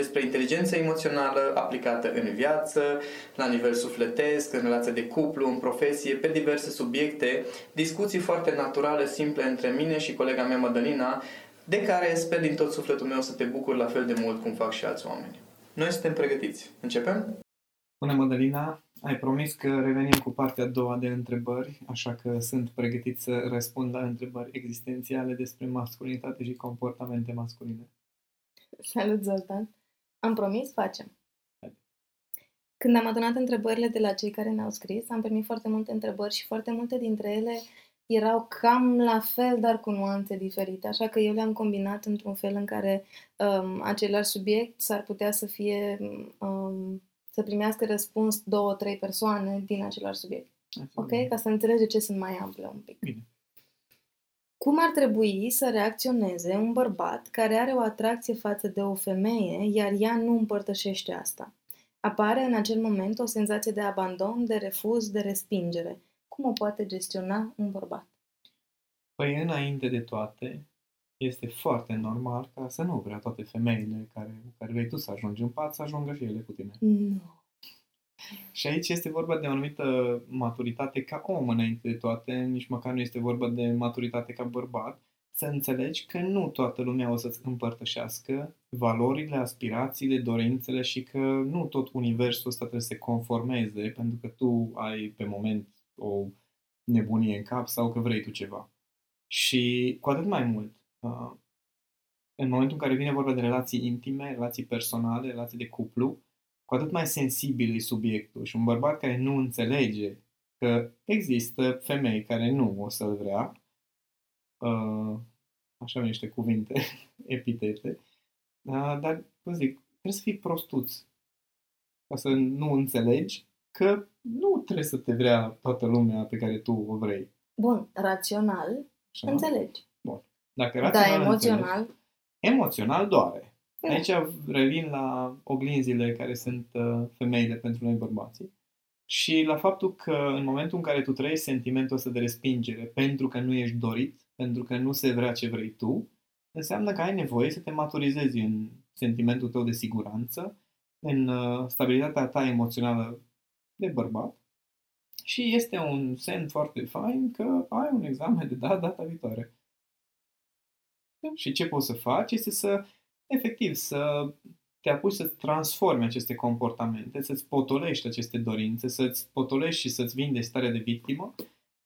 despre inteligența emoțională aplicată în viață, la nivel sufletesc, în relație de cuplu, în profesie, pe diverse subiecte, discuții foarte naturale, simple între mine și colega mea Madalina, de care sper din tot sufletul meu să te bucuri la fel de mult cum fac și alți oameni. Noi suntem pregătiți. Începem? Bună, Madalina! Ai promis că revenim cu partea a doua de întrebări, așa că sunt pregătit să răspund la întrebări existențiale despre masculinitate și comportamente masculine. Salut, Zoltan! Am promis, facem. Când am adunat întrebările de la cei care ne-au scris, am primit foarte multe întrebări și foarte multe dintre ele erau cam la fel, dar cu nuanțe diferite. Așa că eu le-am combinat într-un fel în care um, același subiect s-ar putea să fie um, să primească răspuns două, trei persoane din același subiect. Ok? Ca să înțelegi de ce sunt mai ample un pic. Bine. Cum ar trebui să reacționeze un bărbat care are o atracție față de o femeie, iar ea nu împărtășește asta? Apare în acel moment o senzație de abandon, de refuz, de respingere. Cum o poate gestiona un bărbat? Păi, înainte de toate, este foarte normal ca să nu vrea toate femeile care, care vrei tu să ajungi în pat să ajungă și ele cu tine. Nu. Și aici este vorba de o anumită maturitate ca om înainte de toate, nici măcar nu este vorba de maturitate ca bărbat, să înțelegi că nu toată lumea o să-ți împărtășească valorile, aspirațiile, dorințele și că nu tot universul ăsta trebuie să se conformeze pentru că tu ai pe moment o nebunie în cap sau că vrei tu ceva. Și cu atât mai mult, uh, în momentul în care vine vorba de relații intime, relații personale, relații de cuplu, cu atât mai sensibil e subiectul și un bărbat care nu înțelege că există femei care nu o să-l vrea, uh, așa niște cuvinte, epitete, uh, dar, cum zic, trebuie să fii prostuț ca să nu înțelegi că nu trebuie să te vrea toată lumea pe care tu o vrei. Bun, rațional, așa? înțelegi. Bun. Dacă da, rațional da, emoțional. Înțelegi, emoțional doare. Aici revin la oglinzile care sunt uh, femeile pentru noi bărbații și la faptul că în momentul în care tu trăiești sentimentul ăsta de respingere pentru că nu ești dorit, pentru că nu se vrea ce vrei tu, înseamnă că ai nevoie să te maturizezi în sentimentul tău de siguranță, în uh, stabilitatea ta emoțională de bărbat și este un semn foarte fain că ai un examen de dat data viitoare. Și ce poți să faci este să efectiv să te apuci să transformi aceste comportamente, să-ți potolești aceste dorințe, să-ți potolești și să-ți vindești starea de victimă,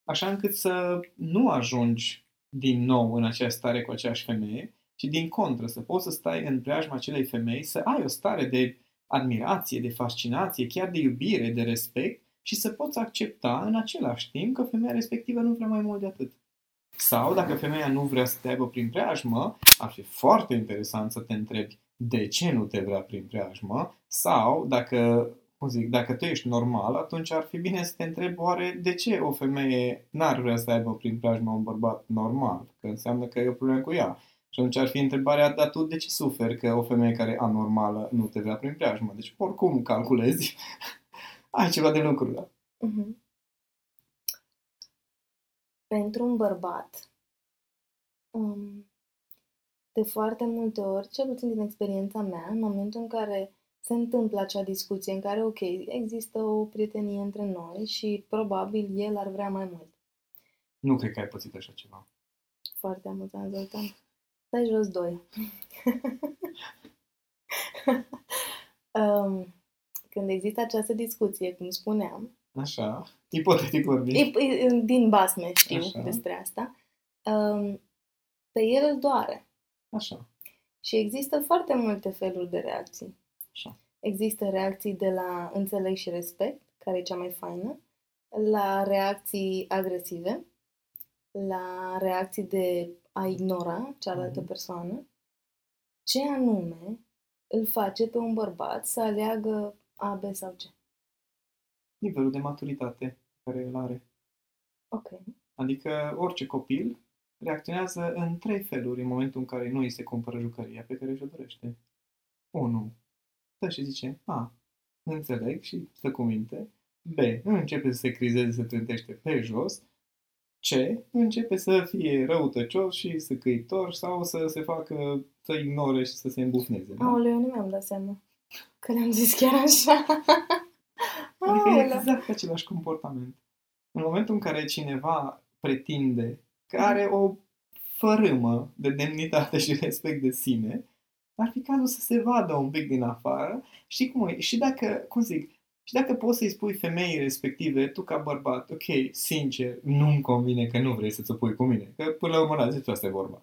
așa încât să nu ajungi din nou în aceeași stare cu aceeași femeie, ci din contră, să poți să stai în preajma acelei femei, să ai o stare de admirație, de fascinație, chiar de iubire, de respect și să poți accepta în același timp că femeia respectivă nu vrea mai mult de atât. Sau, dacă femeia nu vrea să te aibă prin preajmă, ar fi foarte interesant să te întrebi de ce nu te vrea prin preajmă sau, dacă, cum zic, dacă tu ești normal, atunci ar fi bine să te întrebi oare de ce o femeie n-ar vrea să aibă prin preajmă un bărbat normal, că înseamnă că e o problemă cu ea. Și atunci ar fi întrebarea, dar tu de ce suferi că o femeie care e anormală nu te vrea prin preajmă? Deci, oricum calculezi, ai ceva de lucru, da? Uh-huh pentru un bărbat, um, de foarte multe ori, cel puțin din experiența mea, în momentul în care se întâmplă acea discuție în care, ok, există o prietenie între noi și probabil el ar vrea mai mult. Nu cred că ai pățit așa ceva. Foarte amuzant, Zoltan. Stai jos doi. um, când există această discuție, cum spuneam, Așa, ipotetic vorbind. E, e, din basme știu Așa. despre asta. Um, pe el îl doare. Așa, Și există foarte multe feluri de reacții. așa. Există reacții de la înțeleg și respect, care e cea mai faină, la reacții agresive, la reacții de a ignora cealaltă Mhm. persoană. Ce anume îl face pe un bărbat să aleagă A, B sau C? Nivelul de maturitate pe care îl are. Ok. Adică orice copil reacționează în trei feluri în momentul în care nu îi se cumpără jucăria pe care și-o dorește. 1. Stă și zice, a, înțeleg și stă cu minte. B. Începe să se crizeze, să trântește pe jos. C. Începe să fie răutăcios și săcăitor sau să se facă, să ignore și să se îmbufneze. Da? Aoleu, nu mi-am dat seama că le-am zis chiar așa. Adică e Aoleu. exact același comportament. În momentul în care cineva pretinde că are o fărâmă de demnitate și respect de sine, ar fi cazul să se vadă un pic din afară. Știi cum e? Și dacă, cum zic, și dacă poți să-i spui femeii respective, tu ca bărbat, ok, sincer, nu-mi convine că nu vrei să ți-o pui cu mine. Că până la urmă, la zi, asta e vorba.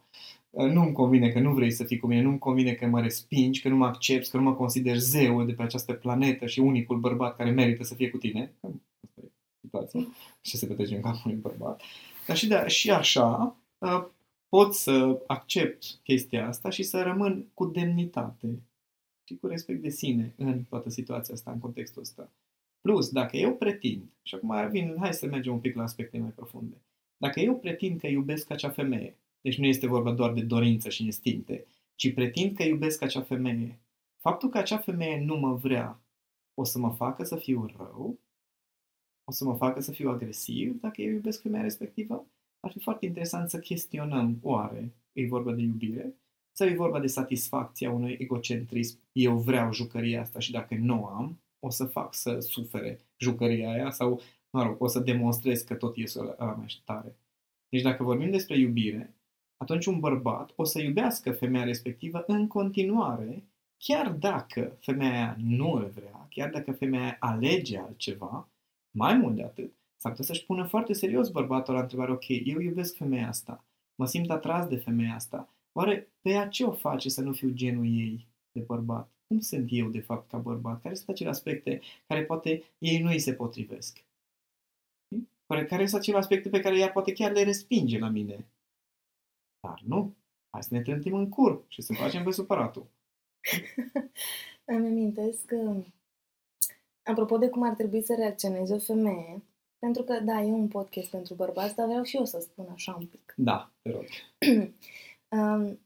Uh, Nu-mi convine că nu vrei să fii cu mine, nu-mi convine că mă respingi, că nu mă accepti, că nu mă consider zeul de pe această planetă și unicul bărbat care merită să fie cu tine. Că Asta e situația. Și se petrece în capul unui bărbat. Dar și, de, și așa uh, pot să accept chestia asta și să rămân cu demnitate și cu respect de sine în toată situația asta, în contextul ăsta. Plus, dacă eu pretind, și acum vin, hai să mergem un pic la aspecte mai profunde. Dacă eu pretind că iubesc acea femeie, deci nu este vorba doar de dorință și instincte, ci pretind că iubesc acea femeie, faptul că acea femeie nu mă vrea o să mă facă să fiu rău, o să mă facă să fiu agresiv dacă eu iubesc femeia respectivă, ar fi foarte interesant să chestionăm, oare e vorba de iubire? Sau e vorba de satisfacția unui egocentrism, eu vreau jucăria asta și dacă nu o am, o să fac să sufere jucăria aia sau, mă rog, o să demonstrez că tot ies la mai tare. Deci dacă vorbim despre iubire, atunci un bărbat o să iubească femeia respectivă în continuare, chiar dacă femeia aia nu îl vrea, chiar dacă femeia aia alege altceva, mai mult de atât, s-ar putea să-și pună foarte serios bărbatul la întrebare, ok, eu iubesc femeia asta, mă simt atras de femeia asta, oare pe ea ce o face să nu fiu genul ei de bărbat? Cum sunt eu, de fapt, ca bărbat? Care sunt acele aspecte care poate ei nu îi se potrivesc? Care, care sunt acele aspecte pe care ea poate chiar le respinge la mine? Dar nu. Hai să ne trântim în cur și să facem pe supăratul. Îmi amintesc că, apropo de cum ar trebui să reacționeze o femeie, pentru că, da, e un podcast pentru bărbați, dar vreau și eu să spun așa un pic. Da, te rog. Um,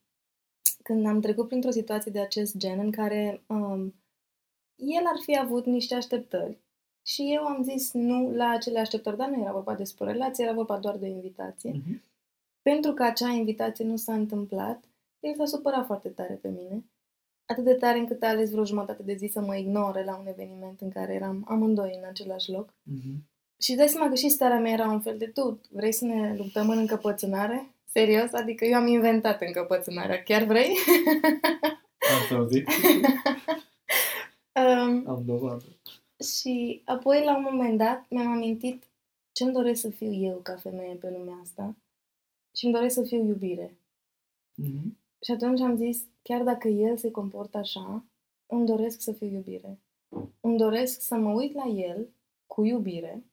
când am trecut printr-o situație de acest gen în care um, el ar fi avut niște așteptări și eu am zis nu la acele așteptări, dar nu era vorba despre o relație, era vorba doar de o invitație. Mhm. Pentru că acea invitație nu s-a întâmplat, el s-a supărat foarte tare pe mine. Atât de tare încât a ales vreo jumătate de zi să mă ignore la un eveniment în care eram amândoi în același loc. Mhm. Și dai seama că și starea mea era un fel de tu, vrei să ne luptăm în încăpățânare? Serios? Adică eu am inventat încăpățânarea, chiar vrei? Ați auzit? um, Am dovadă. și apoi, la un moment dat, mi-am amintit ce-mi doresc să fiu eu ca femeie pe lumea asta și îmi doresc să fiu iubire. Mhm. Și atunci am zis, chiar dacă el se comportă așa, îmi doresc să fiu iubire. Îmi doresc să mă uit la el cu iubire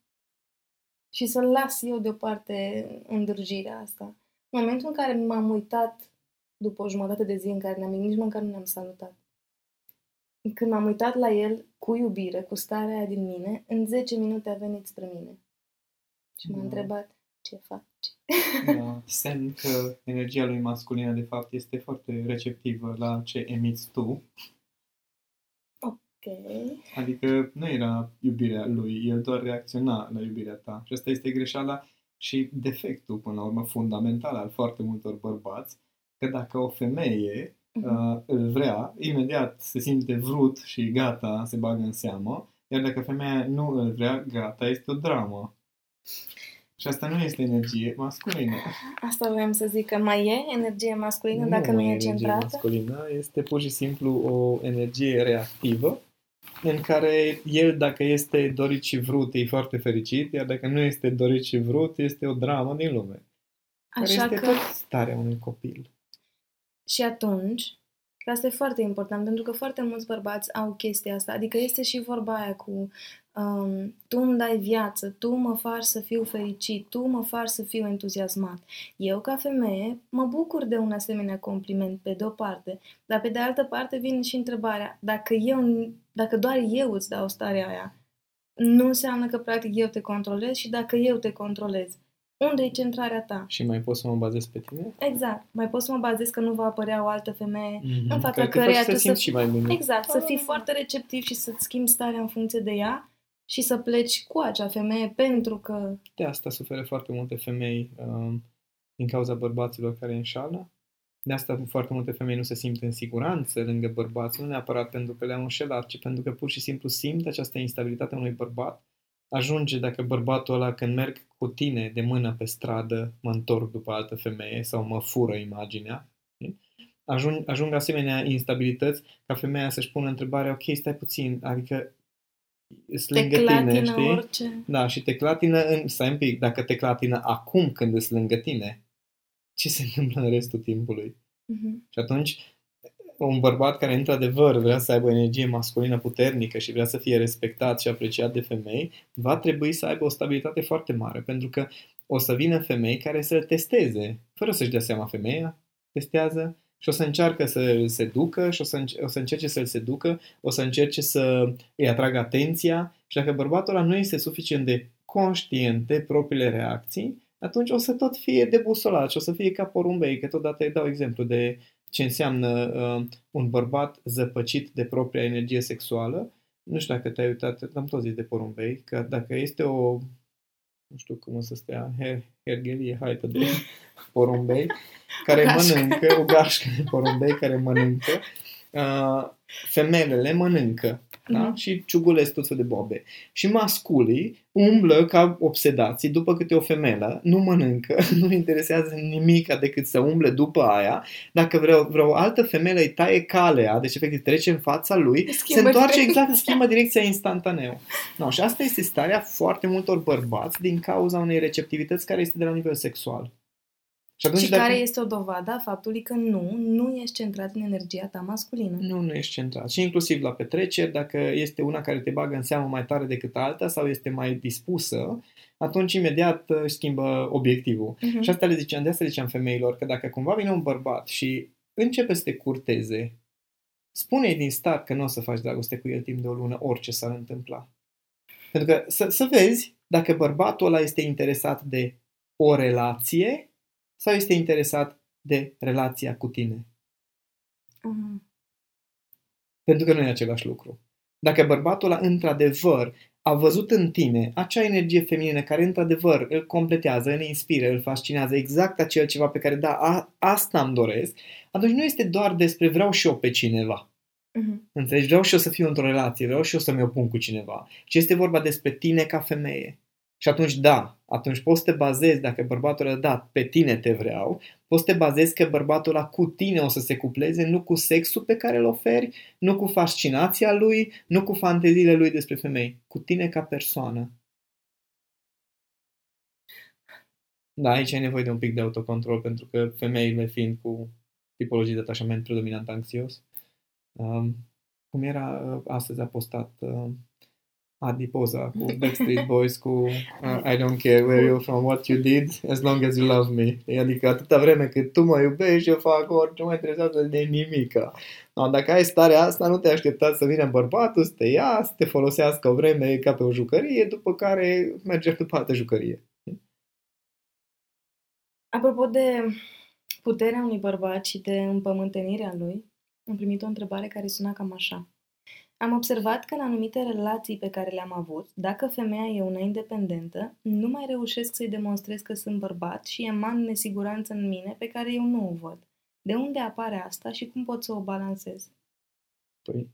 și să-l las eu deoparte îndârjirea asta. În momentul în care m-am uitat după o jumătate de zi în care ne-am nici măcar nu ne-am salutat. Când m-am uitat la el cu iubire, cu starea aia din mine, în 10 minute a venit spre mine. Și m-a Da. întrebat, ce faci? Da, semn că energia lui masculină, de fapt, este foarte receptivă la ce emiți tu. Ok. Adică nu era iubirea lui, el doar reacționa la iubirea ta. Și asta este greșeala și defectul, până la urmă, fundamental al foarte multor bărbați, că dacă o femeie Mhm. uh, îl vrea, imediat se simte vrut și gata, se bagă în seamă, iar dacă femeia nu îl vrea, gata, este o dramă. Și asta nu este energie masculină. Asta voiam să zic, că mai e energie masculină dacă nu e energie centrată? masculină, este pur și simplu o energie reactivă în care el, dacă este dorit și vrut, e foarte fericit, iar dacă nu este dorit și vrut, este o dramă din lume. Care Așa este că... tot starea unui copil. Și atunci, că asta e foarte important, pentru că foarte mulți bărbați au chestia asta. Adică este și vorba aia cu um, tu îmi dai viață, tu mă faci să fiu fericit, tu mă faci să fiu entuziasmat. Eu, ca femeie, mă bucur de un asemenea compliment, pe de-o parte, dar pe de altă parte vine și întrebarea, dacă, eu, dacă doar eu îți dau starea aia, nu înseamnă că practic eu te controlez și dacă eu te controlez, unde e centrarea ta? Și mai poți să mă bazez pe tine? Exact. Mai pot să mă bazez că nu va apărea o altă femeie Mm-hmm. în fața care te căreia faci să tu simți să... și mai bine. Exact, să fii foarte receptiv și să-ți schimbi starea în funcție de ea și să pleci cu acea femeie pentru că... De asta suferă foarte multe femei um, din cauza bărbaților care înșală. De asta foarte multe femei nu se simt în siguranță lângă bărbați, nu neapărat pentru că le-au înșelat, ci pentru că pur și simplu simt această instabilitate a unui bărbat. Ajunge dacă bărbatul ăla când merg cu tine de mână pe stradă, mă întorc după altă femeie sau mă fură imaginea. știi? Ajung, ajung asemenea instabilități ca femeia să-și pună întrebarea, ok, stai puțin, adică sunt Te lângă tine, clatină știi? orice. Da, și te clatină în... Stai un pic, dacă te clatină acum când îți lângă tine, ce se întâmplă în restul timpului? Mhm. Și atunci, un bărbat care într-adevăr vrea să aibă o energie masculină puternică și vrea să fie respectat și apreciat de femei, va trebui să aibă o stabilitate foarte mare, pentru că o să vină femei care să-l testeze, fără să-și dea seama femeia, testează și o să încearcă să se ducă și o să, înce- o să încerce să-l seducă, o să încerce să îi atragă atenția și dacă bărbatul ăla nu este suficient de conștient de propriile reacții, atunci o să tot fie debusolat și o să fie ca porumbei, că totodată îi dau exemplu de ce înseamnă uh, un bărbat zăpăcit de propria energie sexuală. Nu știu dacă te-ai uitat, am tot zis de porumbei, că dacă este o, nu știu cum o să stea, her, herghelie, haită de porumbei, care O gașcă. mănâncă, o gașcă de porumbei care mănâncă, uh, femelele mănâncă da? Mhm. și ciugulesc tot felul de bobe. Și masculii umblă ca obsedații după câte o femelă, nu mănâncă, nu interesează nimic decât să umble după aia. Dacă vreo, vreo altă femelă îi taie calea, deci efectiv trece în fața lui, Schimbă se întoarce direcția. exact, schimbă direcția instantaneu. No, și asta este starea foarte multor bărbați din cauza unei receptivități care este de la nivel sexual. Și atunci Și dacă... care este o dovadă a faptului că nu, nu ești centrat în energia ta masculină. Nu, nu ești centrat. Și inclusiv la petreceri, dacă este una care te bagă în seamă mai tare decât alta sau este mai dispusă, atunci imediat uh, își schimbă obiectivul. Mhm. Și asta le ziceam, de asta le ziceam femeilor, că dacă cumva vine un bărbat și începe să te curteze, spune-i din start că nu o să faci dragoste cu el timp de o lună, orice s-ar întâmpla. Pentru că să, să vezi dacă bărbatul ăla este interesat de o relație sau este interesat de relația cu tine. Mhm. Pentru că nu e același lucru. Dacă bărbatul ăla într-adevăr a văzut în tine acea energie feminină care într-adevăr îl completează, îl inspiră, îl fascinează, exact acel ceva pe care da, a, asta îmi doresc, atunci nu este doar despre vreau și eu pe cineva. Mhm. Înțelegi? Vreau și eu să fiu într-o relație, vreau și eu să-mi opun cu cineva. ci este vorba despre tine ca femeie. Și atunci, da, atunci poți să te bazezi, dacă bărbatul ăla, da, pe tine te vreau, poți să te bazezi că bărbatul ăla cu tine o să se cupleze, nu cu sexul pe care îl oferi, nu cu fascinația lui, nu cu fanteziile lui despre femei, cu tine ca persoană. Da, aici ai nevoie de un pic de autocontrol, pentru că femeile fiind cu tipologii de atașament predominant anxios, um, cum era uh, astăzi a postat uh, Adi poza cu Backstreet Boys cu uh, I don't care where you're from, what you did, as long as you love me. Adică atâta vreme cât tu mă iubești, eu fac orice, nu mă interesează de nimica. No, dacă ai starea asta, nu te aștepta să vină bărbatul, să te ia, să te folosească o vreme ca pe o jucărie, după care merge după altă jucărie. Apropo de puterea unui bărbat și de împământenirea lui, am primit o întrebare care suna cam așa. Am observat că în anumite relații pe care le-am avut, dacă femeia e una independentă, nu mai reușesc să-i demonstrez că sunt bărbat și eman nesiguranță în mine pe care eu nu o văd. De unde apare asta și cum pot să o balancez? Păi,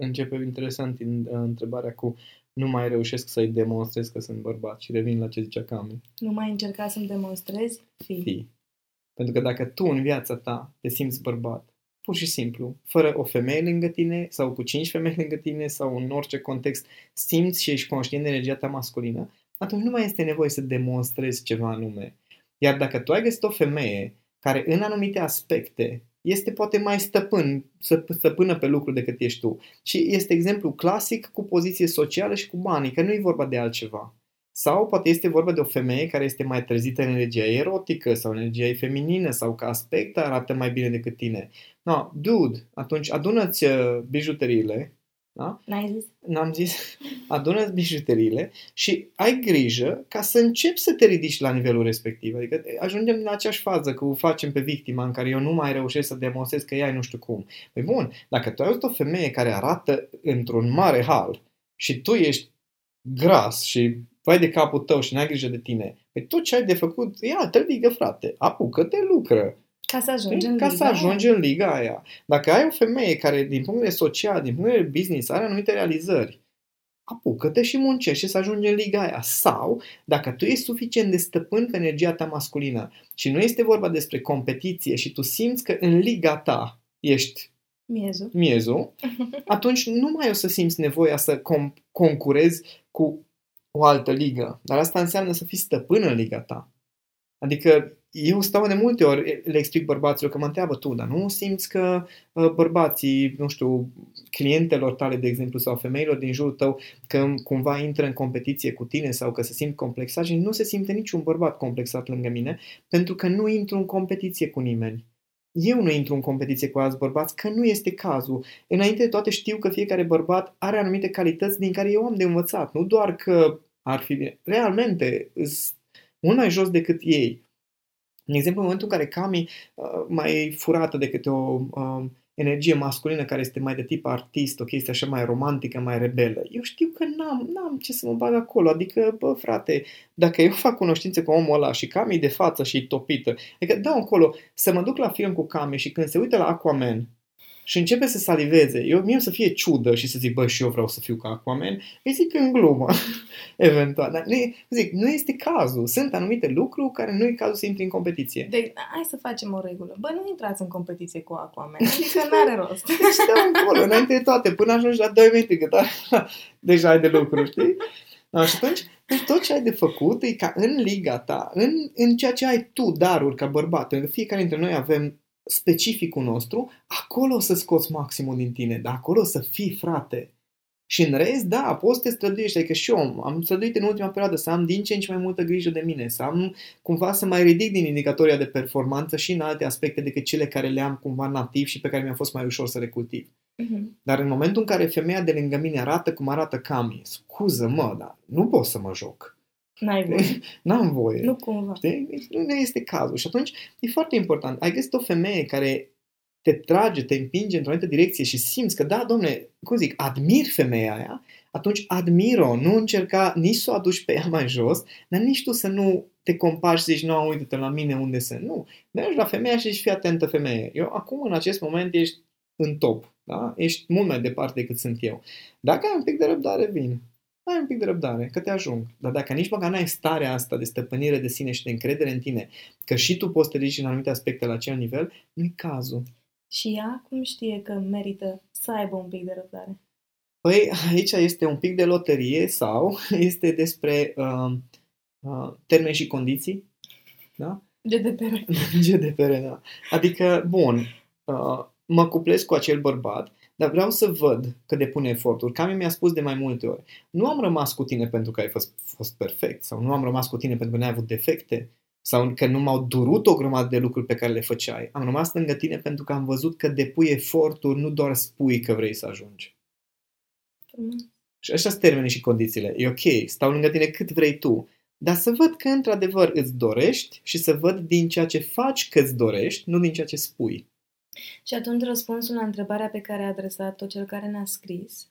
începe interesant în, întrebarea cu nu mai reușesc să-i demonstrez că sunt bărbat și revin la ce zicea Cami. Nu mai încerca să-mi demonstrezi? Fii. Fii. Pentru că dacă tu în viața ta te simți bărbat pur și simplu, fără o femeie lângă tine sau cu cinci femei lângă tine sau în orice context, simți și ești conștient de energia ta masculină, atunci nu mai este nevoie să demonstrezi ceva anume. Iar dacă tu ai găsit o femeie care în anumite aspecte este poate mai stăpân, stăpână pe lucruri decât ești tu. Și este exemplu clasic cu poziție socială și cu banii, că nu e vorba de altceva. Sau poate este vorba de o femeie care este mai trezită în energia erotică sau în energia feminină sau ca aspect arată mai bine decât tine. No, dude, atunci adună-ți uh, bijuteriile, da? N-ai zis? N-am zis. Adună-ți bijuteriile și ai grijă ca să începi să te ridici la nivelul respectiv. Adică ajungem în aceeași fază că o facem pe victima în care eu nu mai reușesc să demonstrez că ea nu știu cum. Păi bun, dacă tu ai o femeie care arată într-un mare hal și tu ești gras și vai de capul tău și n-ai grijă de tine, păi tot ce ai de făcut, ia, te ridică, frate, apucă-te, lucră. Ca să ajungi în Ca liga să ajungi în liga aia. Dacă ai o femeie care, din punct de vedere social, din punct de vedere business, are anumite realizări, apucă-te și muncește să ajungi în liga aia. Sau, dacă tu ești suficient de stăpân pe energia ta masculină și nu este vorba despre competiție și tu simți că în liga ta ești Miezul. miezul, atunci nu mai o să simți nevoia să com- concurezi cu o altă ligă. Dar asta înseamnă să fii stăpân în liga ta. Adică eu stau de multe ori, le explic bărbaților că mă întreabă tu, dar nu simți că uh, bărbații, nu știu, clientelor tale, de exemplu, sau femeilor din jurul tău, că cumva intră în competiție cu tine sau că se simt complexat și nu se simte niciun bărbat complexat lângă mine, pentru că nu intru în competiție cu nimeni. Eu nu intru în competiție cu alți bărbați, că nu este cazul. Înainte de toate știu că fiecare bărbat are anumite calități din care eu am de învățat, nu doar că ar fi bine. Realmente, sunt mult mai jos decât ei. De exemplu, în momentul în care Cami uh, mai furată de câte o uh, energie masculină care este mai de tip artist, o chestie așa mai romantică, mai rebelă, eu știu că n-am, n-am ce să mă bag acolo. Adică, bă, frate, dacă eu fac cunoștințe cu omul ăla și Cami de față și topită, adică dau încolo să mă duc la film cu Cami și când se uită la Aquaman și începe să saliveze, eu mie să fie ciudă și să zic, bă, și eu vreau să fiu ca Aquaman, îi zic în glumă, eventual. Dar nu, zic, nu este cazul. Sunt anumite lucruri care nu e cazul să intri în competiție. De, hai să facem o regulă. Bă, nu intrați în competiție cu Aquaman. Adică n-are rost. Deci dă încolo, înainte de toate, până ajungi la 2 metri, cât are, deja ai de lucru, știi? Da, și atunci, deci tot ce ai de făcut e ca în liga ta, în, în ceea ce ai tu daruri ca bărbat, pentru că fiecare dintre noi avem specificul nostru, acolo o să scoți maximul din tine, dar acolo o să fii frate. Și în rest, da, poți să te străduiești, adică și eu am străduit în ultima perioadă să am din ce în ce mai multă grijă de mine, să am cumva să mai ridic din indicatoria de performanță și în alte aspecte decât cele care le am cumva nativ și pe care mi-a fost mai ușor să le cultiv. Uh-huh. Dar în momentul în care femeia de lângă mine arată cum arată Cami, scuză mă, dar nu pot să mă joc. N-ai voie. N-am voie. Nu cumva. Știi? Deci nu este cazul. Și atunci e foarte important. Ai găsit o femeie care te trage, te împinge într-o anumită direcție și simți că, da, domne, cum zic, admir femeia aia, atunci admir-o, nu încerca nici să o aduci pe ea mai jos, dar nici tu să nu te compari și zici, nu, uite-te la mine unde sunt. Nu, mergi la femeia și zici, fii atentă femeie. Eu acum, în acest moment, ești în top. Da? Ești mult mai departe decât sunt eu. Dacă ai un pic de răbdare, vin ai un pic de răbdare, că te ajung. Dar dacă nici măcar n-ai starea asta de stăpânire de sine și de încredere în tine, că și tu poți să te ridici în anumite aspecte la acel nivel, nu-i cazul. Și ea cum știe că merită să aibă un pic de răbdare? Păi aici este un pic de loterie sau este despre uh, uh, termeni și condiții. Da? GDPR. GDPR, da. Adică, bun, uh, mă cuplez cu acel bărbat dar vreau să văd că depune eforturi. Cami mi-a spus de mai multe ori, nu am rămas cu tine pentru că ai fost, fost perfect sau nu am rămas cu tine pentru că n-ai avut defecte sau că nu m-au durut o grămadă de lucruri pe care le făceai. Am rămas lângă tine pentru că am văzut că depui eforturi, nu doar spui că vrei să ajungi. Mm. Și așa sunt termenii și condițiile. E ok, stau lângă tine cât vrei tu, dar să văd că într-adevăr îți dorești și să văd din ceea ce faci că îți dorești, nu din ceea ce spui. Și atunci răspunsul la întrebarea pe care a adresat-o cel care ne-a scris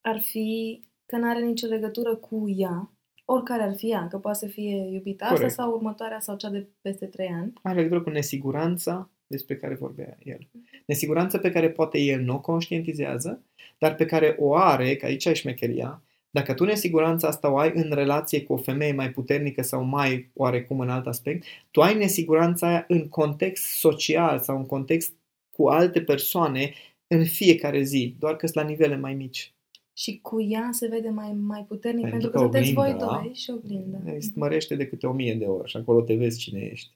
ar fi că nu are nicio legătură cu ea, oricare ar fi ea, că poate să fie iubita asta Corect. sau următoarea sau cea de peste trei ani. Are legătură cu nesiguranța despre care vorbea el. Nesiguranța pe care poate el nu o conștientizează, dar pe care o are, că aici e șmecheria, dacă tu nesiguranța asta o ai în relație cu o femeie mai puternică sau mai oarecum în alt aspect, tu ai nesiguranța aia în context social sau în context cu alte persoane în fiecare zi, doar că sunt la nivele mai mici. Și cu ea se vede mai, mai puternic, Pentru pentru, că că sunteți voi oglinda doi și oglinda. Îți mărește de câte o mie de ori și acolo te vezi cine ești.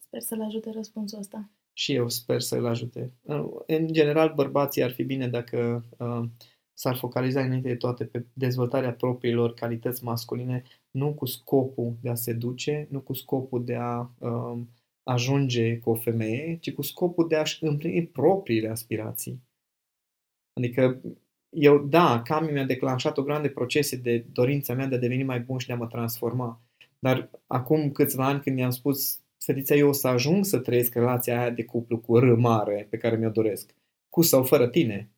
Sper să-l ajute răspunsul ăsta. Și eu sper să-l ajute. În general, bărbații ar fi bine dacă uh, s-ar focaliza înainte de toate pe dezvoltarea propriilor calități masculine, nu cu scopul de a se duce, nu cu scopul de a uh, ajunge cu o femeie, ci cu scopul de a-și împlini propriile aspirații. Adică eu, da, Cami mi-a declanșat o grande procese de dorința mea de a deveni mai bun și de a mă transforma. Dar acum câțiva ani când i-am spus, fetița, eu o să ajung să trăiesc relația aia de cuplu cu R mare pe care mi-o doresc, cu sau fără tine.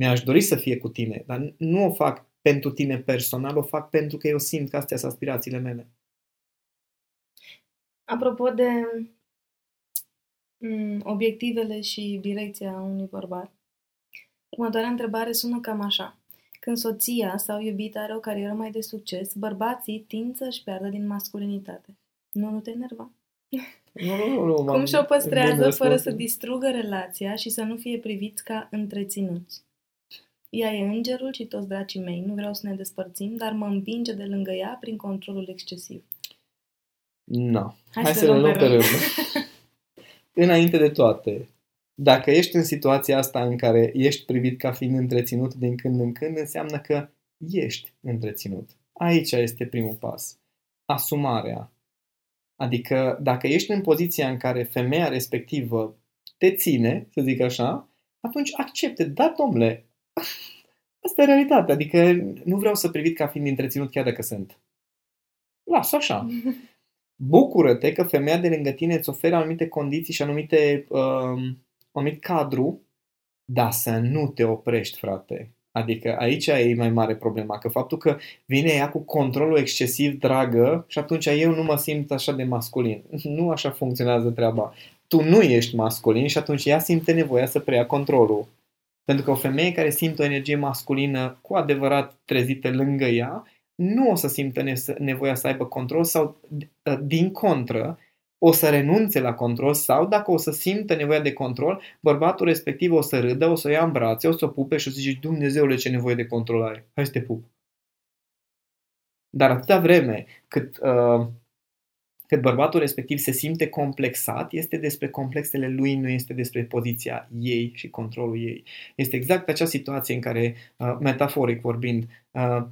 Mi-aș dori să fie cu tine, dar nu o fac pentru tine personal, o fac pentru că eu simt că astea sunt aspirațiile mele. Apropo de mm, obiectivele și direcția unui bărbat, următoarea întrebare sună cam așa. Când soția sau iubita are o carieră mai de succes, bărbații tind să-și piardă din masculinitate. Nu, nu te enerva. Nu, nu, nu, Cum m-am- și-o păstrează bine fără răspuns. să distrugă relația și să nu fie priviți ca întreținuți? Ea e îngerul și toți dracii mei. Nu vreau să ne despărțim, dar mă împinge de lângă ea prin controlul excesiv. Nu. Hai Hai să să le luăm luăm pe pe rând. rând. Înainte de toate, dacă ești în situația asta în care ești privit ca fiind întreținut din când în când, înseamnă că ești întreținut. Aici este primul pas. Asumarea. Adică dacă ești în poziția în care femeia respectivă te ține, să zic așa, atunci accepte, da, domnule, asta e realitatea. Adică nu vreau să privit ca fiind întreținut chiar dacă sunt. Lasă așa. Bucură-te că femeia de lângă tine îți oferă anumite condiții și anumite, um, anumit cadru, dar să nu te oprești, frate. Adică aici e mai mare problema, că faptul că vine ea cu controlul excesiv, dragă, și atunci eu nu mă simt așa de masculin. Nu așa funcționează treaba. Tu nu ești masculin și atunci ea simte nevoia să preia controlul. Pentru că o femeie care simte o energie masculină cu adevărat trezită lângă ea, nu o să simtă ne- nevoia să aibă control sau, uh, din contră, o să renunțe la control sau, dacă o să simtă nevoia de control, bărbatul respectiv o să râdă, o să o ia în brațe, o să o pupe și o să zici, Dumnezeule, ce nevoie de control ai. Hai să te pup. Dar atâta vreme cât, uh, cât bărbatul respectiv se simte complexat, este despre complexele lui, nu este despre poziția ei și controlul ei. Este exact acea situație în care, uh, metaforic vorbind, uh,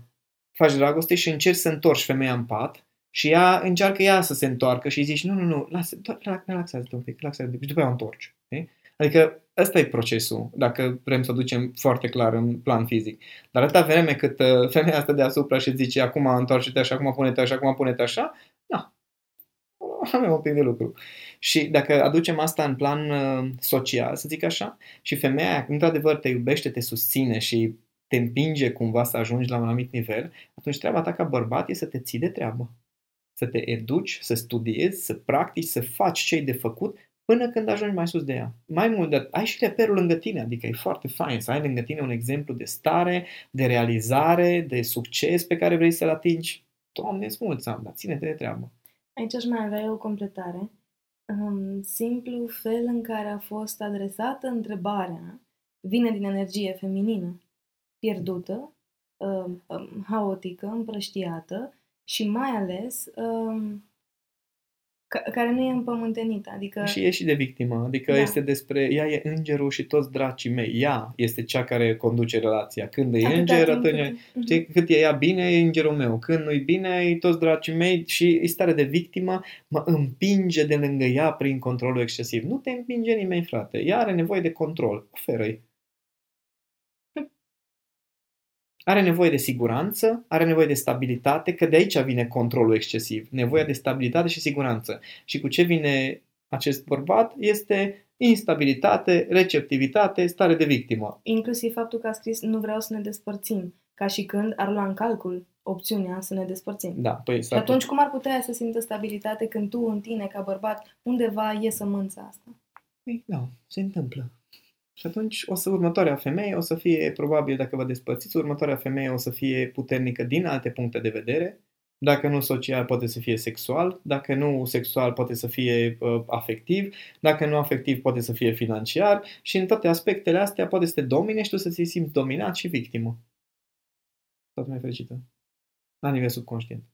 faci dragoste și încerci să întorci femeia în pat și ea încearcă ea să se întoarcă și îi zici, nu, nu, nu, lasă, doar relax- relaxează-te un pic, relaxează-te un pic și după aia o întorci. știi? Adică ăsta e procesul, dacă vrem să o ducem foarte clar în plan fizic. Dar atâta vreme cât uh, femeia asta deasupra și zice, acum întoarce-te așa, acum pune-te așa, acum pune-te așa, na, avem un pic de lucru. Și dacă aducem asta în plan uh, social, să zic așa, și femeia, într-adevăr, te iubește, te susține și te împinge cumva să ajungi la un anumit nivel, atunci treaba ta ca bărbat e să te ții de treabă. Să te educi, să studiezi, să practici, să faci ce ai de făcut până când ajungi mai sus de ea. Mai mult, de, ai și reperul lângă tine, adică e foarte fain să ai lângă tine un exemplu de stare, de realizare, de succes pe care vrei să-l atingi. Doamne, îți mulțumesc, dar ține-te de treabă. Aici aș mai avea eu o completare. Um, simplu fel în care a fost adresată întrebarea vine din energie feminină, pierdută, um, um, haotică, împrăștiată și mai ales um, ca- care nu e împământenită. Adică Și e și de victimă, adică Da. este despre, ea e îngerul și toți dracii mei, ea este cea care conduce relația. Când e atâta înger, timp atunci, cât- Mhm. știi, cât e ea bine, e îngerul meu. Când nu-i bine, e toți dracii mei și e stare de victimă, mă împinge de lângă ea prin controlul excesiv. Nu te împinge nimeni, frate. Ea are nevoie de control. Oferă-i. Are nevoie de siguranță, are nevoie de stabilitate, că de aici vine controlul excesiv. Nevoia de stabilitate și siguranță. Și cu ce vine acest bărbat este instabilitate, receptivitate, stare de victimă. Inclusiv faptul că a scris nu vreau să ne despărțim, ca și când ar lua în calcul opțiunea să ne despărțim. Da, păi Și atunci cum ar putea ea să simtă stabilitate când tu în tine, ca bărbat, undeva e sămânța asta? Păi, da, se întâmplă. Și atunci o să următoarea femeie o să fie, probabil dacă vă despărțiți, următoarea femeie o să fie puternică din alte puncte de vedere, Dacă nu social, poate să fie sexual. Dacă nu sexual, poate să fie uh, afectiv. Dacă nu afectiv, poate să fie financiar. Și în toate aspectele astea poate să te domine și tu să ți simți dominat și victimă. Toată mai fericită. La nivel subconștient.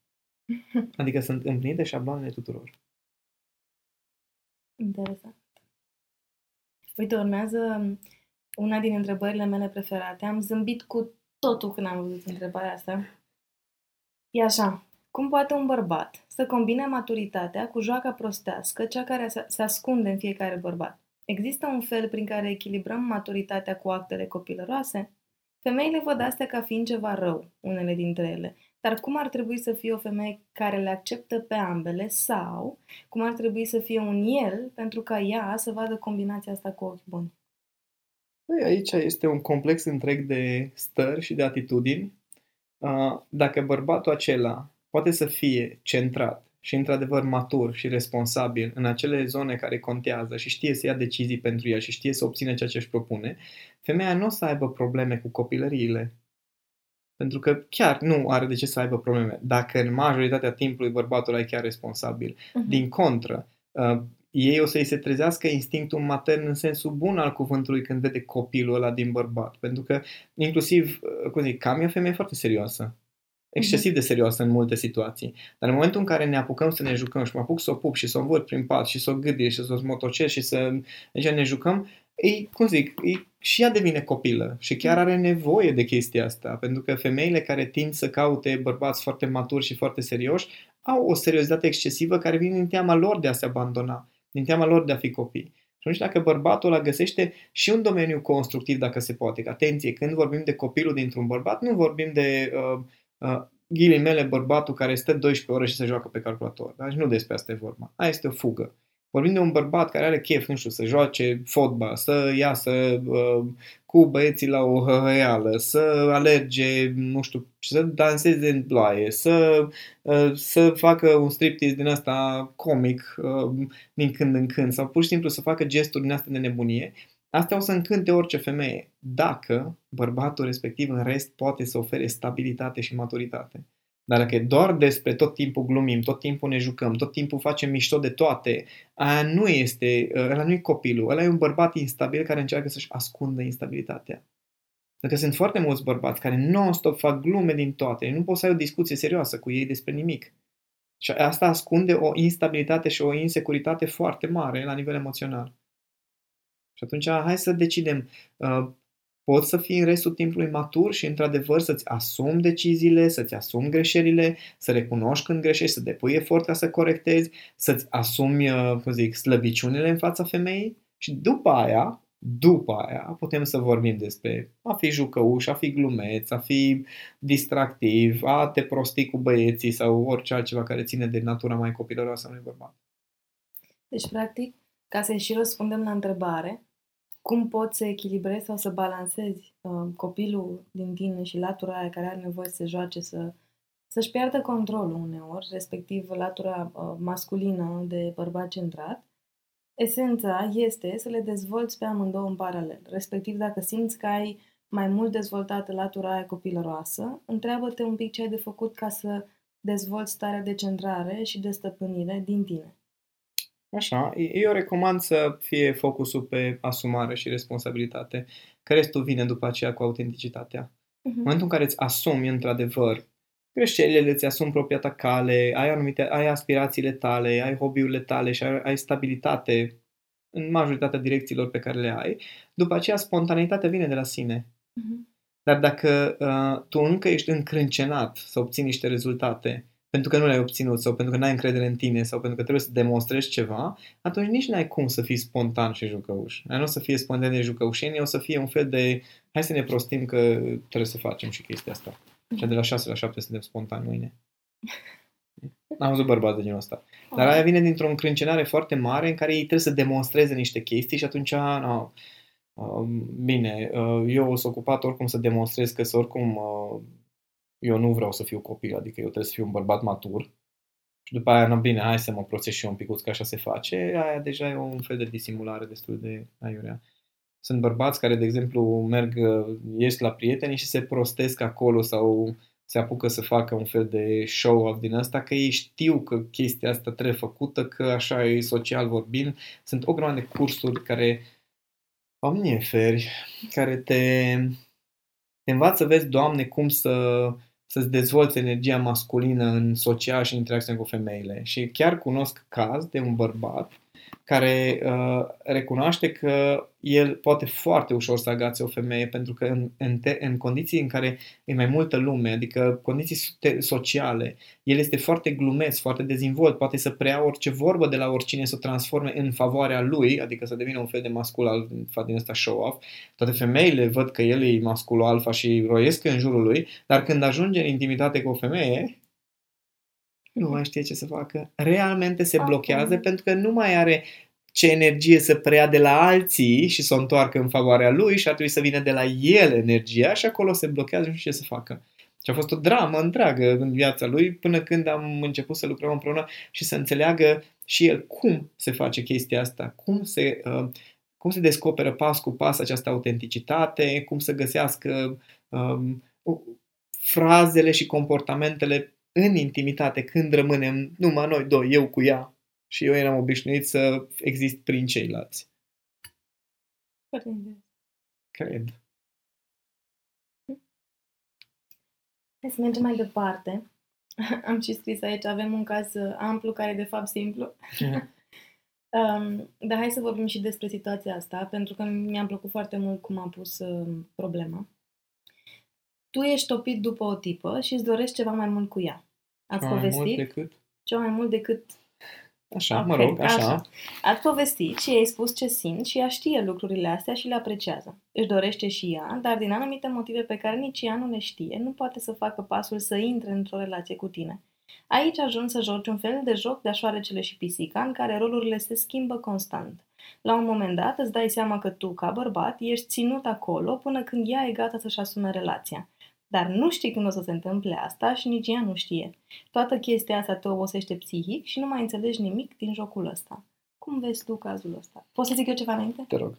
Adică sunt împlinite șabloanele tuturor. Interesant. Uite, urmează una din întrebările mele preferate. Am zâmbit cu totul când am văzut întrebarea asta. E așa. Cum poate un bărbat să combine maturitatea cu joaca prostească, cea care se ascunde în fiecare bărbat? Există un fel prin care echilibrăm maturitatea cu actele copilăroase? Femeile văd astea ca fiind ceva rău, unele dintre ele. Dar cum ar trebui să fie o femeie care le acceptă pe ambele sau cum ar trebui să fie un el pentru ca ea să vadă combinația asta cu ochi buni? Păi aici este un complex întreg de stări și de atitudini. Dacă bărbatul acela poate să fie centrat și într-adevăr matur și responsabil în acele zone care contează și știe să ia decizii pentru el și știe să obțină ceea ce își propune, femeia nu o să aibă probleme cu copilăriile. Pentru că chiar nu are de ce să aibă probleme. Dacă în majoritatea timpului bărbatul e chiar responsabil. Uh-huh. Din contră, uh, ei o să-i se trezească instinctul matern în sensul bun al cuvântului când vede copilul ăla din bărbat. Pentru că, inclusiv, uh, cum zic, Cam e o femeie foarte serioasă. Excesiv uh-huh. de serioasă în multe situații. Dar în momentul în care ne apucăm să ne jucăm și mă apuc să o pup și să o învârt prin pat și să o gâdie și să o smotocesc și să deci ne jucăm, ei, cum zic, ei, și ea devine copilă și chiar are nevoie de chestia asta, pentru că femeile care tind să caute bărbați foarte maturi și foarte serioși au o seriozitate excesivă care vine din teama lor de a se abandona, din teama lor de a fi copii. Și atunci dacă bărbatul ăla găsește și un domeniu constructiv dacă se poate, că atenție, când vorbim de copilul dintr-un bărbat, nu vorbim de uh, uh, ghilimele bărbatul care stă 12 ore și se joacă pe calculator. Deci nu despre asta e vorba. Aia este o fugă. Vorbim de un bărbat care are chef, nu știu, să joace fotbal, să iasă uh, cu băieții la o hăhăială, să alerge, nu știu, să danseze în ploaie, să, uh, să facă un striptease din asta comic uh, din când în când sau pur și simplu să facă gesturi din asta de nebunie, Astea o să încânte orice femeie, dacă bărbatul respectiv în rest poate să ofere stabilitate și maturitate. Dar dacă doar despre tot timpul glumim, tot timpul ne jucăm, tot timpul facem mișto de toate, aia nu este, ăla nu e copilul, ăla e un bărbat instabil care încearcă să-și ascundă instabilitatea. Dacă sunt foarte mulți bărbați care non-stop fac glume din toate, nu poți să ai o discuție serioasă cu ei despre nimic. Și asta ascunde o instabilitate și o insecuritate foarte mare la nivel emoțional. Și atunci hai să decidem uh, poți să fii în restul timpului matur și într-adevăr să-ți asumi deciziile, să-ți asumi greșelile, să recunoști când greșești, să depui efort ca să corectezi, să-ți asumi, uh, cum zic, slăbiciunile în fața femeii și după aia, după aia, putem să vorbim despre a fi jucăuș, a fi glumeț, a fi distractiv, a te prosti cu băieții sau orice altceva care ține de natura mai copilăroasă a unui bărbat. Deci, practic, ca să și răspundem la întrebare, cum poți să echilibrezi sau să balancezi uh, copilul din tine și latura aia care are nevoie să se joace, să, să-și piardă controlul uneori, respectiv latura uh, masculină de bărbat centrat, esența este să le dezvolți pe amândouă în paralel. Respectiv, dacă simți că ai mai mult dezvoltată latura aia copilăroasă, întreabă-te un pic ce ai de făcut ca să dezvolți starea de centrare și de stăpânire din tine. Așa, eu recomand să fie focusul pe asumare și responsabilitate, că restul vine după aceea cu autenticitatea. Uh-huh. În momentul în care îți asumi într-adevăr greșelile, îți asumi propria ta cale, ai, anumite, ai aspirațiile tale, ai hobby-urile tale și ai, ai stabilitate în majoritatea direcțiilor pe care le ai, după aceea spontaneitatea vine de la sine. Uh-huh. Dar dacă uh, tu încă ești încrâncenat să obții niște rezultate pentru că nu le-ai obținut sau pentru că n-ai încredere în tine sau pentru că trebuie să demonstrezi ceva, atunci nici n-ai cum să fii spontan și jucăuș. Nu o să fie spontan de jucăușenie, o să fie un fel de hai să ne prostim că trebuie să facem și chestia asta. Și de la 6 la 7 suntem spontani mâine. Am văzut bărbați de genul ăsta. Dar aia vine dintr-o încrâncenare foarte mare în care ei trebuie să demonstreze niște chestii și atunci, no, uh, bine, uh, eu sunt ocupat oricum să demonstrez că sunt oricum uh, eu nu vreau să fiu copil, adică eu trebuie să fiu un bărbat matur. Și după aia, nu, bine, hai să mă prosesc și eu un pic, că așa se face. Aia deja e un fel de disimulare destul de aiurea. Sunt bărbați care, de exemplu, merg, ies la prieteni și se prostesc acolo sau se apucă să facă un fel de show-off din asta, că ei știu că chestia asta trebuie făcută, că așa e social vorbind. Sunt o grămadă de cursuri care omnieferi, care te, te învață să vezi, Doamne, cum să, să-ți dezvolți energia masculină în social și în interacțiune cu femeile. Și chiar cunosc caz de un bărbat care uh, recunoaște că el poate foarte ușor să agațe o femeie pentru că în, în, te, în condiții în care e mai multă lume, adică condiții sociale, el este foarte glumeț, foarte dezvolt, poate să preia orice vorbă de la oricine să o transforme în favoarea lui, adică să devină un fel de mascul alfa din ăsta show-off. Toate femeile văd că el e masculul alfa și roiesc în jurul lui, dar când ajunge în intimitate cu o femeie, nu mai știe ce să facă. Realmente se blochează pentru că nu mai are ce energie să preia de la alții și să o întoarcă în favoarea lui și ar trebui să vină de la el energia și acolo se blochează și nu știu ce să facă. Și a fost o dramă întreagă în viața lui până când am început să lucrăm împreună și să înțeleagă și el cum se face chestia asta, cum se, uh, cum se descoperă pas cu pas această autenticitate, cum să găsească um, frazele și comportamentele în intimitate, când rămânem numai noi doi, eu cu ea, și eu eram obișnuit să exist prin ceilalți. Cred. Hai să mergem mai departe. Am și scris aici, avem un caz uh, amplu care e de fapt simplu. um, dar hai să vorbim și despre situația asta, pentru că mi-a plăcut foarte mult cum a pus uh, problema. Tu ești topit după o tipă și îți dorești ceva mai mult cu ea. Ați mai povestit? Mult decât? Ceva mai mult decât Așa, okay, mă rog, așa. așa. Ați povestit și ai spus ce simt și ea știe lucrurile astea și le apreciază. Își dorește și ea, dar din anumite motive pe care nici ea nu le știe, nu poate să facă pasul să intre într-o relație cu tine. Aici ajungi să joci un fel de joc de așoarecele și pisica, în care rolurile se schimbă constant. La un moment dat îți dai seama că tu, ca bărbat, ești ținut acolo până când ea e gata să-și asume relația. Dar nu știi când o să se întâmple asta și nici ea nu știe. Toată chestia asta te obosește psihic și nu mai înțelegi nimic din jocul ăsta. Cum vezi tu cazul ăsta? Poți să zic eu ceva înainte? Te rog.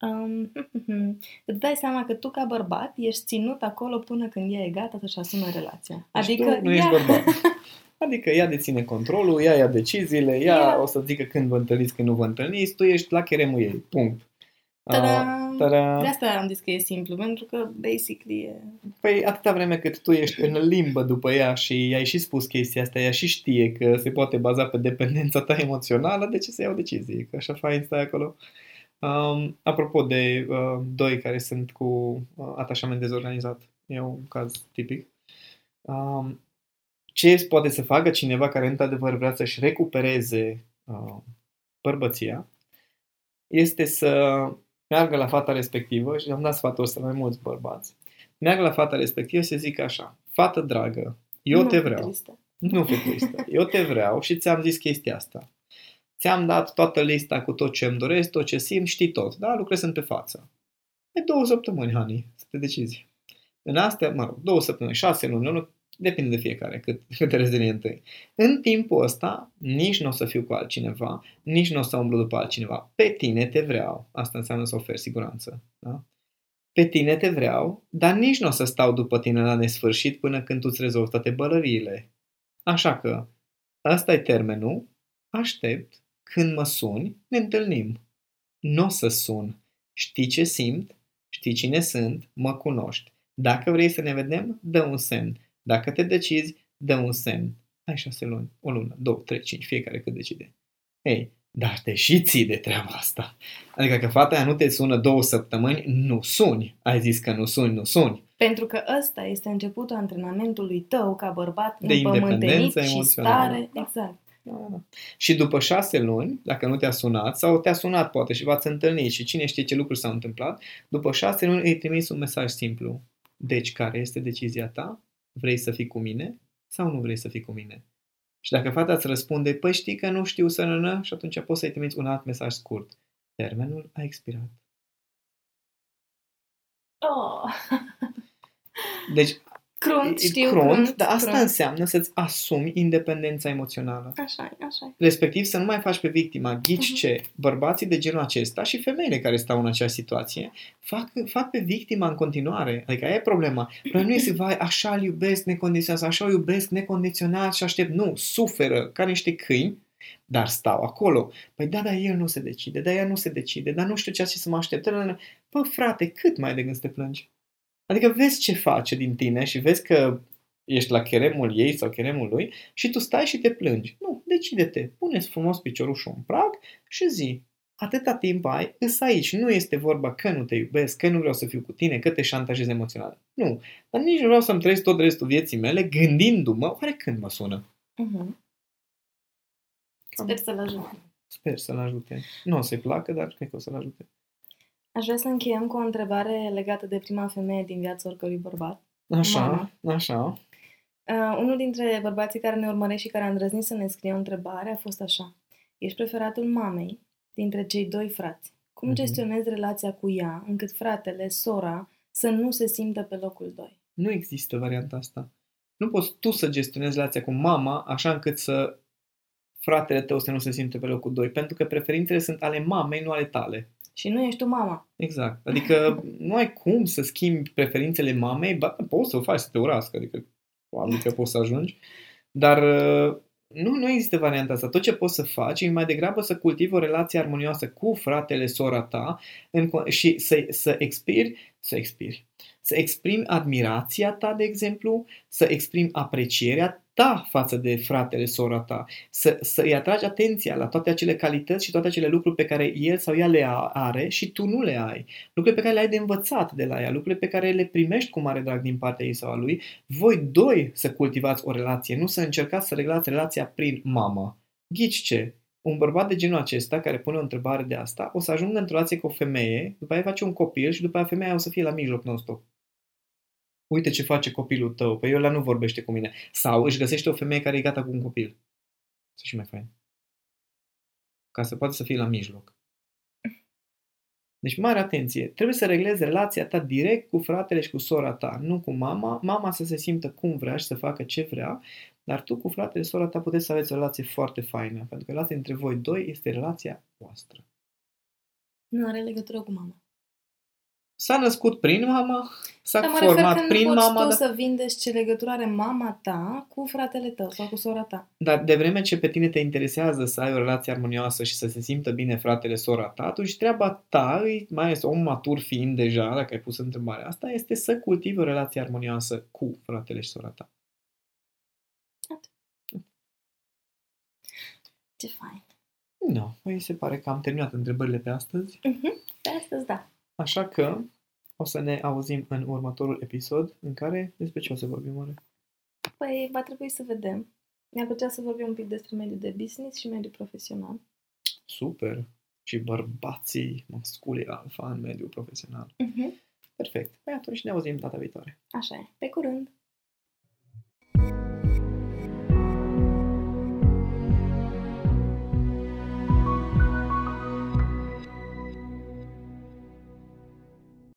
Um, îți dai seama că tu ca bărbat ești ținut acolo până când ea e gata să-și asume relația. Deci adică tu nu ea... ești bărbat. Adică ea deține controlul, ea ia deciziile, ea ea o să zică când vă întâlniți, când nu vă întâlniți, tu ești la cheremul ei. Punct. Ta-da! Ta-da! De asta am zis că e simplu, pentru că basically e... Păi atâta vreme cât tu ești în limbă după ea și i-ai și spus chestia asta, ea și știe că se poate baza pe dependența ta emoțională, de ce să iau decizie? Că așa fain stai acolo. Um, apropo de uh, doi care sunt cu uh, atașament dezorganizat, e un caz tipic. Um, ce poate să facă cineva care într-adevăr vrea să-și recupereze uh, bărbăția este să meargă la fata respectivă și am dat sfatul ăsta mai mulți bărbați, meargă la fata respectivă și să zică așa, fată dragă, eu nu te vreau. Tristă. Nu fi tristă. Eu te vreau și ți-am zis chestia asta. Ți-am dat toată lista cu tot ce îmi doresc, tot ce simt, știi tot, da? Lucruri sunt pe față. E două săptămâni, Hani, să te decizi. În astea, mă rog, două săptămâni, șase luni, Depinde de fiecare cât, cât de rezilient e. În timpul ăsta, nici nu o să fiu cu altcineva, nici nu o să umblu după altcineva. Pe tine te vreau. Asta înseamnă să oferi siguranță. Da? Pe tine te vreau, dar nici nu o să stau după tine la nesfârșit până când tu îți rezolvi toate bălăriile. Așa că, ăsta e termenul, aștept, când mă suni, ne întâlnim. Nu o să sun. Știi ce simt, știi cine sunt, mă cunoști. Dacă vrei să ne vedem, dă un semn. Dacă te decizi, dă un semn. Ai șase luni, o lună, două, trei, cinci, fiecare cât decide. Ei, dar te și ții de treaba asta. Adică că fata aia nu te sună două săptămâni, nu suni. Ai zis că nu suni, nu suni. Pentru că ăsta este începutul antrenamentului tău ca bărbat de independență și stare. Exact. Da, da. Și după șase luni, dacă nu te-a sunat, sau te-a sunat poate și v-ați întâlnit și cine știe ce lucruri s-au întâmplat, după șase luni îi trimis un mesaj simplu. Deci, care este decizia ta? Vrei să fii cu mine sau nu vrei să fii cu mine? Și dacă fata îți răspunde, păi știi că nu știu să nănă, și atunci poți să-i trimiți un alt mesaj scurt. Termenul a expirat. Oh. Deci, Crunt, e știu, crunt, crunt, dar asta crunt. înseamnă să-ți asumi independența emoțională. Așa e, așa e. Respectiv să nu mai faci pe victima. Ghici Mhm. ce? Bărbații de genul acesta și femeile care stau în aceeași situație fac, fac pe victima în continuare. Adică aia e problema. Problema nu este, vai, așa îl iubesc necondiționat, sau așa îl iubesc necondiționat și aștept. Nu, suferă ca niște câini, dar stau acolo. Păi da, dar el nu se decide, dar ea nu se decide, dar nu știu ceea ce să mă aștept. Bă, frate, cât mai ai de gând să te plângi? Adică vezi ce face din tine și vezi că ești la cheremul ei sau cheremul lui și tu stai și te plângi. Nu, decide-te, pune-ți frumos piciorușul în prag și zi, atâta timp ai, îs aici. Nu este vorba că nu te iubesc, că nu vreau să fiu cu tine, că te șantajez emoțional. Nu, dar nici nu vreau să-mi trăiesc tot restul vieții mele gândindu-mă, oare când mă sună? Mhm. Sper să-l ajut. Sper să-l ajute. Nu o să-i placă, dar cred că o să-l ajute. Aș vrea să încheiem cu o întrebare legată de prima femeie din viața oricărui bărbat. Așa, Mama. așa. Uh, unul dintre bărbații care ne urmăresc și care a îndrăznit să ne scrie o întrebare a fost așa. Ești preferatul mamei dintre cei doi frați. Cum Mhm. gestionezi relația cu ea încât fratele, sora, să nu se simtă pe locul 2? Nu există varianta asta. Nu poți tu să gestionezi relația cu mama așa încât să fratele tău să nu se simte pe locul 2, pentru că preferințele sunt ale mamei, nu ale tale. Și nu ești tu mama. Exact. Adică nu ai cum să schimbi preferințele mamei, ba, poți să o faci să te urască, adică probabil că poți să ajungi, dar uh, nu, nu există varianta asta. Tot ce poți să faci e mai degrabă să cultivi o relație armonioasă cu fratele, sora ta în, co- și să, să expiri, să expiri, să exprimi admirația ta, de exemplu, să exprimi aprecierea ta față de fratele, sora ta, să, să îi atragi atenția la toate acele calități și toate acele lucruri pe care el sau ea le a- are și tu nu le ai. Lucruri pe care le ai de învățat de la ea, lucruri pe care le primești cu mare drag din partea ei sau a lui. Voi doi să cultivați o relație, nu să încercați să reglați relația prin mama. Ghici ce? Un bărbat de genul acesta, care pune o întrebare de asta, o să ajungă într-o relație cu o femeie, după aia face un copil și după aia femeia o să fie la mijloc non-stop. Uite ce face copilul tău, păi ăla nu vorbește cu mine. Sau își găsește o femeie care e gata cu un copil. Să și mai fain. Ca să poată să fie la mijloc. Deci, mare atenție, trebuie să reglezi relația ta direct cu fratele și cu sora ta, nu cu mama. Mama să se simtă cum vrea și să facă ce vrea, dar tu cu fratele și sora ta puteți să aveți o relație foarte faină, pentru că relația între voi doi este relația voastră. Nu are legătură cu mama. S-a născut prin mama, s-a Dar mă refer format că nu prin poți mama, tu dar... să vindești ce legătură are mama ta cu fratele tău sau cu sora ta. Dar de vreme ce pe tine te interesează să ai o relație armonioasă și să se simtă bine fratele, sora ta, atunci treaba ta, îi- mai ales om matur fiind deja, dacă ai pus întrebarea asta, este să cultivi o relație armonioasă cu fratele și sora ta. Ce fain. Nu, no, se pare că am terminat întrebările pe astăzi, Uh-huh. Pe astăzi, da. așa că o să ne auzim în următorul episod în care despre ce o să vorbim oare? Păi, va trebui să vedem. Mi-ar plăcea să vorbim un pic despre mediul de business și mediul profesional. Super! Și bărbații masculi alfa în mediul profesional. Uh-huh. Perfect. Păi atunci ne auzim data viitoare. Așa e. Pe curând!